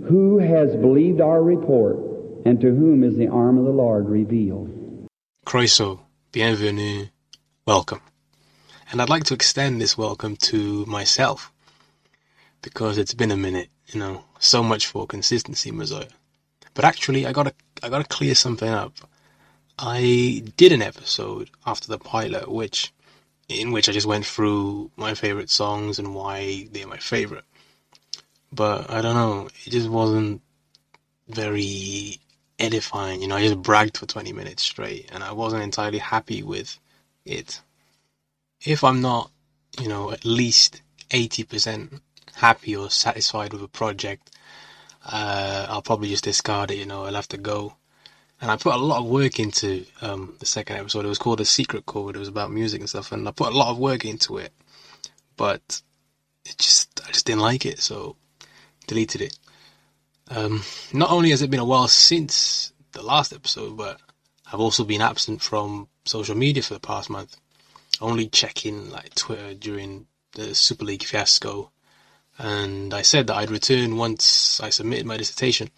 Who has believed our report, and to whom is the arm of the Lord revealed? Croeso, bienvenue, welcome. And I'd like to extend this welcome to myself, because it's been a minute, you know, so much for consistency, Messiah. But actually, I gotta, I gotta clear something up. I did an episode after the pilot, which, in which I just went through my favorite songs and why they're my favorite. But I don't know, it just wasn't very edifying. You know, I just bragged for 20 minutes straight and I wasn't entirely happy with it. If I'm not, you know, at least 80% happy or satisfied with a project, uh, I'll probably just discard it, you know, I'll have to go. And I put a lot of work into um, the second episode. It was called A Secret Chord. It was about music and stuff, and I put a lot of work into it. But it just, I just didn't like it, so deleted it. Um, not only has it been a while since the last episode, but I've also been absent from social media for the past month. Only checking like Twitter during the Super League fiasco, and I said that I'd return once I submitted my dissertation,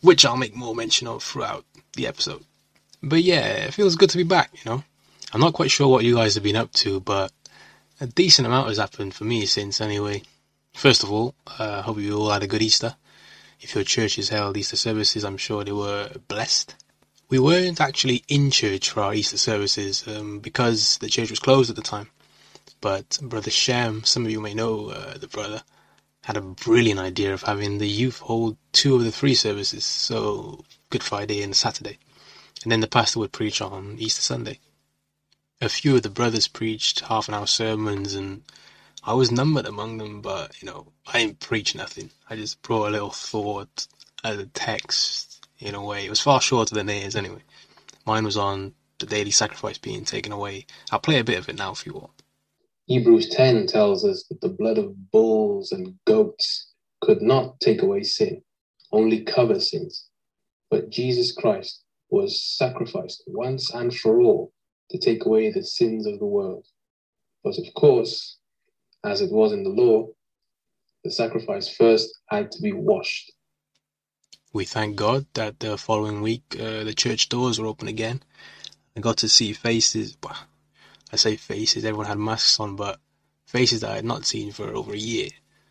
which I'll make more mention of throughout the episode. But yeah, it feels good to be back, you know. I'm not quite sure what you guys have been up to, but a decent amount has happened for me since anyway. First of all, I uh, hope you all had a good Easter. If your churches held Easter services, I'm sure they were blessed. We weren't actually in church for our Easter services um, because the church was closed at the time. But Brother Sham, some of you may know uh, the brother, had a brilliant idea of having the youth hold two of the three services, so Good Friday and Saturday. And then the pastor would preach on Easter Sunday. A few of the brothers preached half an hour sermons and I was numbered among them, but you know, I didn't preach nothing. I just brought a little thought as a text in a way. It was far shorter than theirs anyway. Mine was on the daily sacrifice being taken away. I'll play a bit of it now if you want. Hebrews 10 tells us that the blood of bulls and goats could not take away sin, only cover sins. But Jesus Christ was sacrificed once and for all to take away the sins of the world. But of course, as it was in the law, the sacrifice first had to be washed. We thank God that the following week uh, the church doors were open again. I got to see faces. Well, I say faces, everyone had masks on, but faces that I had not seen for over a year.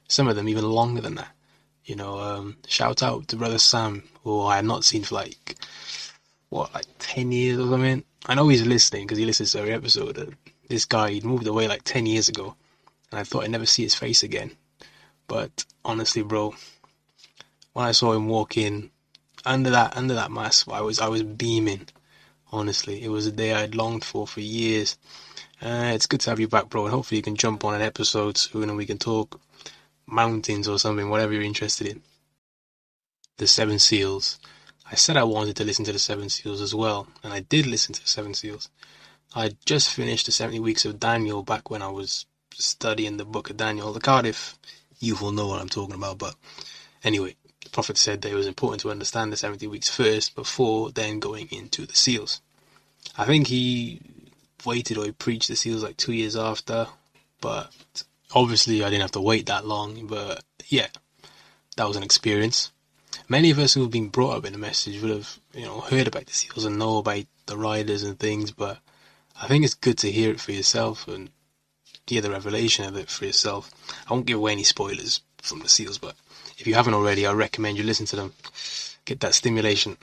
Some of them even longer than that. You know, um, shout out to Brother Sam, who I had not seen for like, what, like 10 years or something. I know he's listening because he listens to every episode. This guy, he moved away like 10 years ago and I thought I'd never see his face again. But honestly, bro, when I saw him walk in under that under that mask, I was I was beaming. Honestly, it was a day I'd longed for for years. Uh, it's good to have you back, bro, and hopefully you can jump on an episode soon and we can talk mountains or something, whatever you're interested in. The Seven Seals. I said I wanted to listen to the Seven Seals as well, and I did listen to the Seven Seals. I just finished the 70 weeks of Daniel back when I was studying the book of Daniel. The Cardiff you will know what I'm talking about, but anyway, the Prophet said that it was important to understand the 70 weeks first before then going into the seals. I think he waited or he preached the seals like two years after, but obviously I didn't have to wait that long, but yeah, that was an experience. Many of us who've been brought up in the message would have, you know, heard about the seals and know about the riders and things, but I think it's good to hear it for yourself and hear the revelation of it for yourself. I won't give away any spoilers from the seals, but if you haven't already, I recommend you listen to them. Get that stimulation.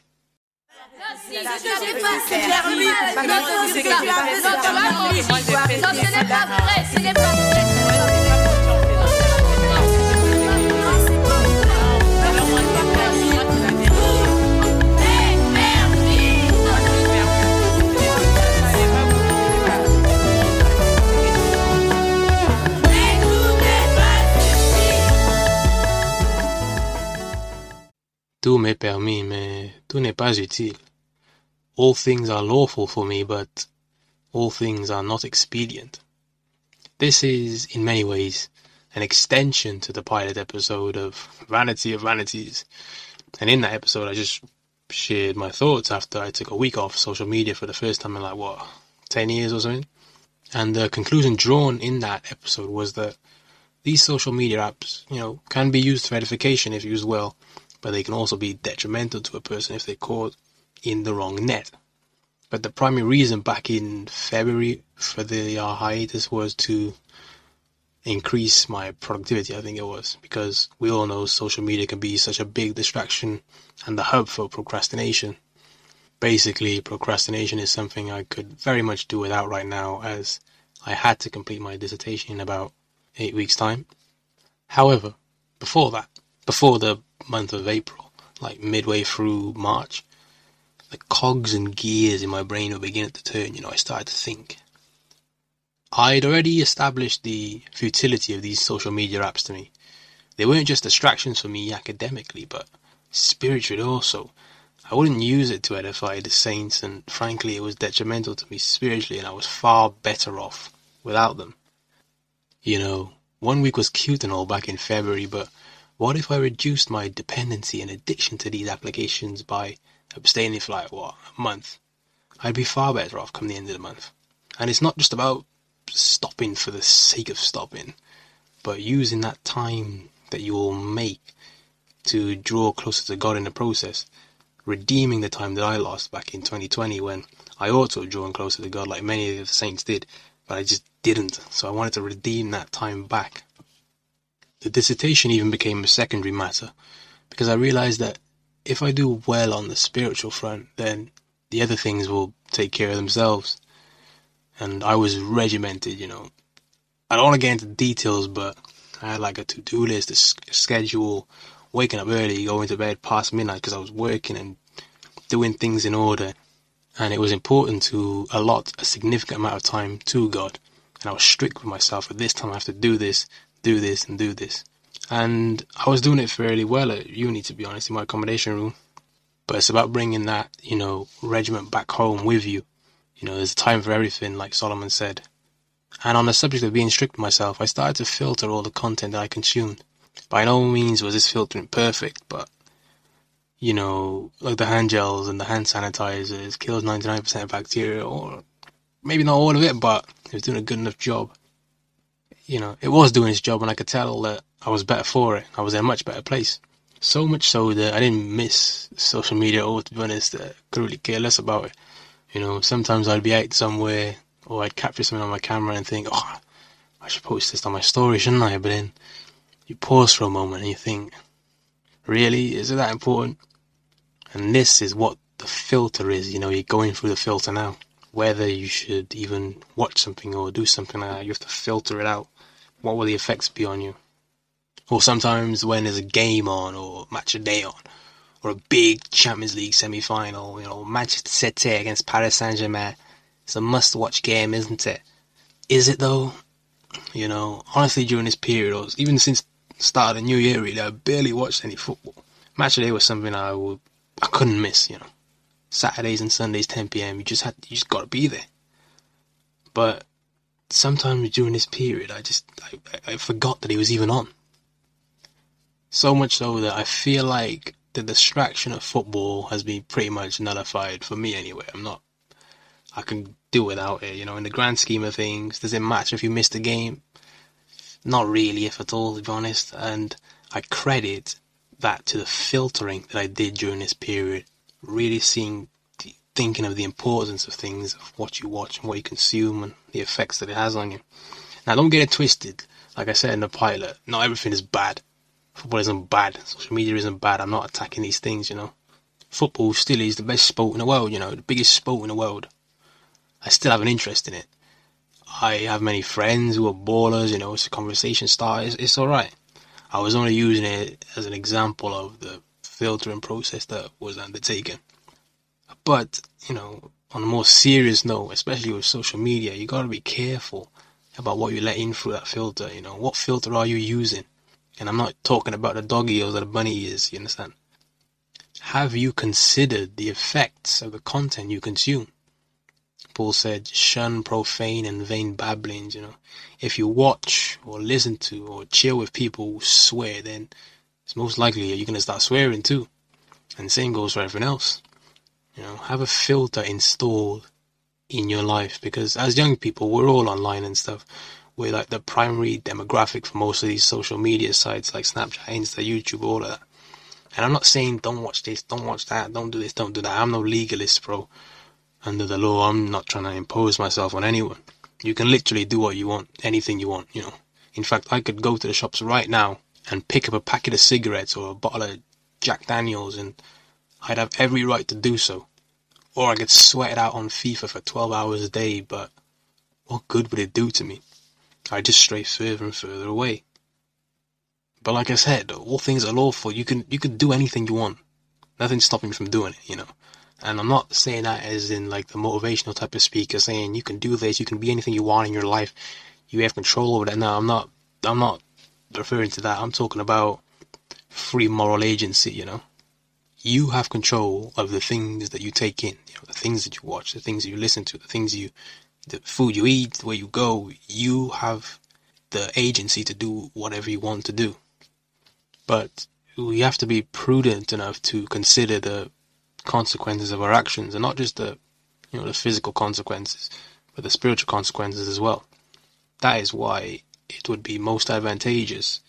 M'est permis, mais tout n'est pas utile. All things are lawful for me, but all things are not expedient. This is, in many ways, an extension to the pilot episode of Vanity of Vanities. And in that episode, I just shared my thoughts after I took a week off social media for the first time in like, what, 10 years or something? And the conclusion drawn in that episode was that these social media apps, you know, can be used for edification if used well, but they can also be detrimental to a person if they're caught in the wrong net. But the primary reason back in February for the uh, hiatus was to increase my productivity, I think it was, because we all know social media can be such a big distraction and the hub for procrastination. Basically, procrastination is something I could very much do without right now, as I had to complete my dissertation in about eight weeks' time. However, before that, before the month of April, like midway through March, the cogs and gears in my brain were beginning to turn. You know, I started to think. I'd already established the futility of these social media apps to me. They weren't just distractions for me academically, but spiritually also. I wouldn't use it to edify the saints, and frankly, it was detrimental to me spiritually, and I was far better off without them. You know, one week was cute and all back in February, but what if I reduced my dependency and addiction to these applications by abstaining for like, what, a month? I'd be far better off come the end of the month. And it's not just about stopping for the sake of stopping, but using that time that you will make to draw closer to God in the process, redeeming the time that I lost back in 2020 when I ought to have drawn closer to God like many of the saints did, but I just didn't, so I wanted to redeem that time back. The dissertation even became a secondary matter because I realized that if I do well on the spiritual front, then the other things will take care of themselves. And I was regimented, you know. I don't want to get into details, but I had like a to-do list, a schedule, waking up early, going to bed past midnight because I was working and doing things in order and it was important to allot a significant amount of time to God. And I was strict with myself. At this time, I have to do this, do this, and do this. And I was doing it fairly well at uni, to be honest, in my accommodation room. But it's about bringing that, you know, regiment back home with you. You know, there's a time for everything, like Solomon said. And on the subject of being strict myself, I started to filter all the content that I consumed. By no means was this filtering perfect, but you know, like the hand gels and the hand sanitizers kills 99% of bacteria, or maybe not all of it, but it was doing a good enough job. You know, it was doing its job, and I could tell that I was better for it. I was in a much better place. So much so that I didn't miss social media, or to be honest, I could really care less about it. You know, sometimes I'd be out somewhere, or I'd capture something on my camera and think, oh, I should post this on my story, shouldn't I? But then you pause for a moment and you think, really, is it that important? And this is what the filter is. You know, you're going through the filter now. Whether you should even watch something or do something like that, you have to filter it out. What will the effects be on you? Or sometimes when there's a game on or match a day on, or a big Champions League semi-final, you know, Manchester City against Paris Saint-Germain. It's a must-watch game, isn't it? Is it though? You know, honestly, during this period, or even since start of the new year, really, I barely watched any football. Match day was something I would I couldn't miss, you know. Saturdays and Sundays, 10 p.m. You just had, you just got to be there. But sometimes during this period, I just, I, I forgot that he was even on. So much so that I feel like the distraction of football has been pretty much nullified for me anyway. I'm not, I can do without it, you know. In the grand scheme of things, does it matter if you missed a game? Not really, if at all, to be honest. And I credit that to the filtering that I did during this period, really seeing, thinking of the importance of things, of what you watch and what you consume and the effects that it has on you. Now, don't get it twisted. Like I said in the pilot, not everything is bad. Football isn't bad. Social media isn't bad. I'm not attacking these things, you know. Football still is the best sport in the world, you know, the biggest sport in the world. I still have an interest in it. I have many friends who are ballers, you know, it's a conversation starter. It's, it's alright. I was only using it as an example of the filtering process that was undertaken. But, you know, on a more serious note, especially with social media, you gotta be careful about what you let in through that filter, you know. What filter are you using? And I'm not talking about the dog ears or the bunny ears, you understand? Have you considered the effects of the content you consume? Paul said, shun profane and vain babblings, you know. If you watch or listen to or chill with people who swear, then it's most likely you're going to start swearing too. And the same goes for everything else. You know, have a filter installed in your life because as young people, we're all online and stuff. we're like the primary demographic for most of these social media sites like Snapchat, Insta, YouTube, all of that. And I'm not saying don't watch this, don't watch that, don't do this, don't do that. I'm no legalist, bro. Under the law, I'm not trying to impose myself on anyone. You can literally do what you want, anything you want, you know. In fact, I could go to the shops right now and pick up a packet of cigarettes or a bottle of Jack Daniels and I'd have every right to do so. Or I could sweat it out on FIFA for 12 hours a day, but what good would it do to me? I'd just stray further and further away. But like I said, all things are lawful. You can you can do anything you want. Nothing's stopping you from doing it, you know. And I'm not saying that as in like the motivational type of speaker saying you can do this, you can be anything you want in your life. You have control over that. No, I'm not I'm not referring to that. I'm talking about free moral agency, you know. You have control of the things that you take in, you know, the things that you watch, the things you listen to, the things you the food you eat, where you go, you have the agency to do whatever you want to do. But we have to be prudent enough to consider the consequences of our actions and not just the you know the physical consequences, but the spiritual consequences as well. That is why it would be most advantageous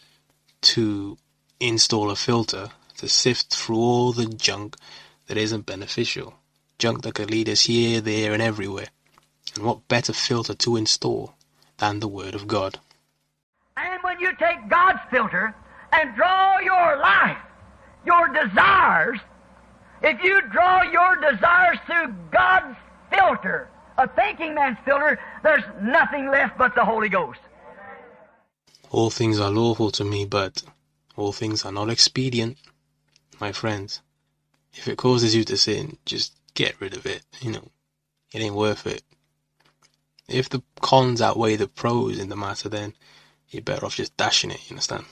to install a filter to sift through all the junk that isn't beneficial. Junk that could lead us here, there, and everywhere. And what better filter to install than the Word of God? And when you take God's filter and draw your life, your desires, if you draw your desires through God's filter, a thinking man's filter, there's nothing left but the Holy Ghost. All things are lawful to me, but all things are not expedient, my friends. If it causes you to sin, just get rid of it. You know, it ain't worth it. If the cons outweigh the pros in the matter, then you're better off just dashing it. You understand?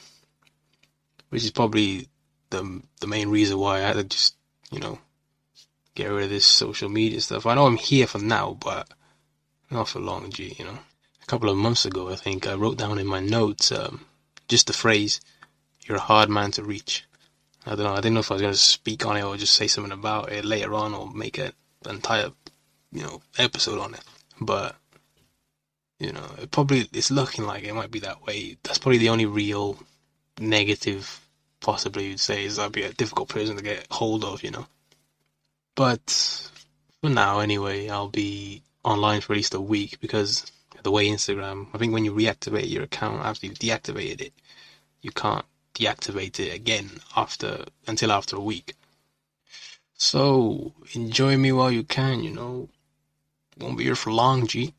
Which is probably the the main reason why I had to just, you know, get rid of this social media stuff. I know I'm here for now, but not for long, G. You know, a couple of months ago, I think I wrote down in my notes um, just the phrase "You're a hard man to reach." I don't know. I didn't know if I was going to speak on it or just say something about it later on or make an entire, you know, episode on it. But you know, it probably it's looking like it might be that way. That's probably the only real negative, possibly you'd say, is that'd be a difficult person to get hold of. You know. But for now, anyway, I'll be online for at least a week because the way Instagram, I think when you reactivate your account after you've deactivated it, you can't deactivate it again after until after a week. So enjoy me while you can, you know. Won't be here for long, G.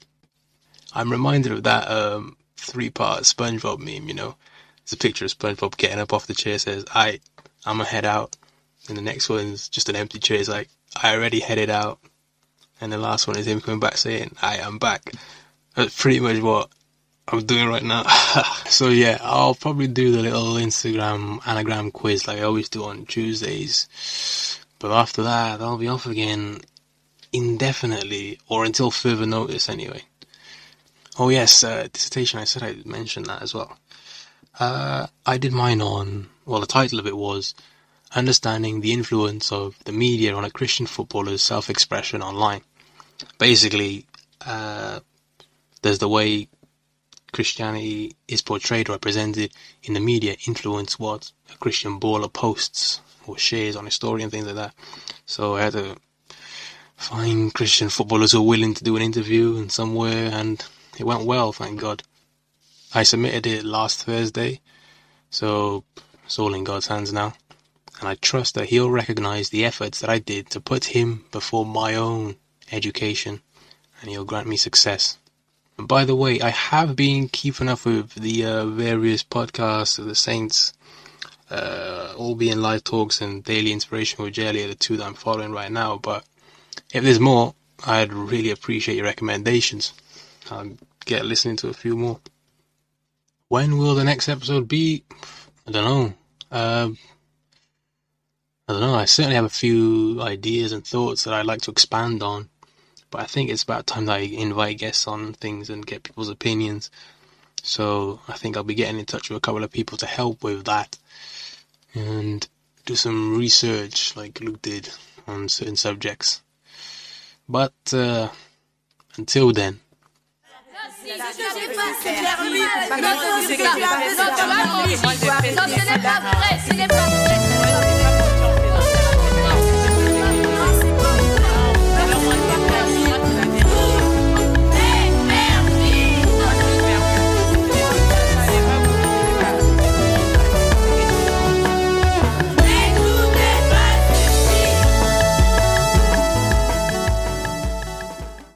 I'm reminded of that um, three part SpongeBob meme, you know. It's a picture of SpongeBob getting up off the chair, says, I, I'm gonna head out. And the next one's just an empty chair, it's like, I already headed out. And the last one is him coming back saying, I am back. That's pretty much what I'm doing right now. so yeah, I'll probably do the little Instagram anagram quiz like I always do on Tuesdays. But after that, I'll be off again indefinitely, or until further notice anyway. Oh yes, uh, dissertation, I said I'd mention that as well. Uh, I did mine on, well the title of it was, Understanding the Influence of the Media on a Christian Footballer's Self-Expression Online. Basically, uh, there's the way Christianity is portrayed or represented in the media influence what a Christian baller posts or shares on his story and things like that. So I had to find Christian footballers who are willing to do an interview and somewhere, and it went well, thank God. I submitted it last Thursday, so it's all in God's hands now. And I trust that He'll recognize the efforts that I did to put Him before my own education, and He'll grant me success. By the way, I have been keeping up with the uh, various podcasts of the Saints, uh, all being live talks and daily inspiration with Jelly are the two that I'm following right now. But if there's more, I'd really appreciate your recommendations. I'll get listening to a few more. When will the next episode be? I don't know. Um, I don't know. I certainly have a few ideas and thoughts that I'd like to expand on. But I think it's about time that I invite guests on things and get people's opinions. So I think I'll be getting in touch with a couple of people to help with that and do some research like Luke did on certain subjects. But uh, until then,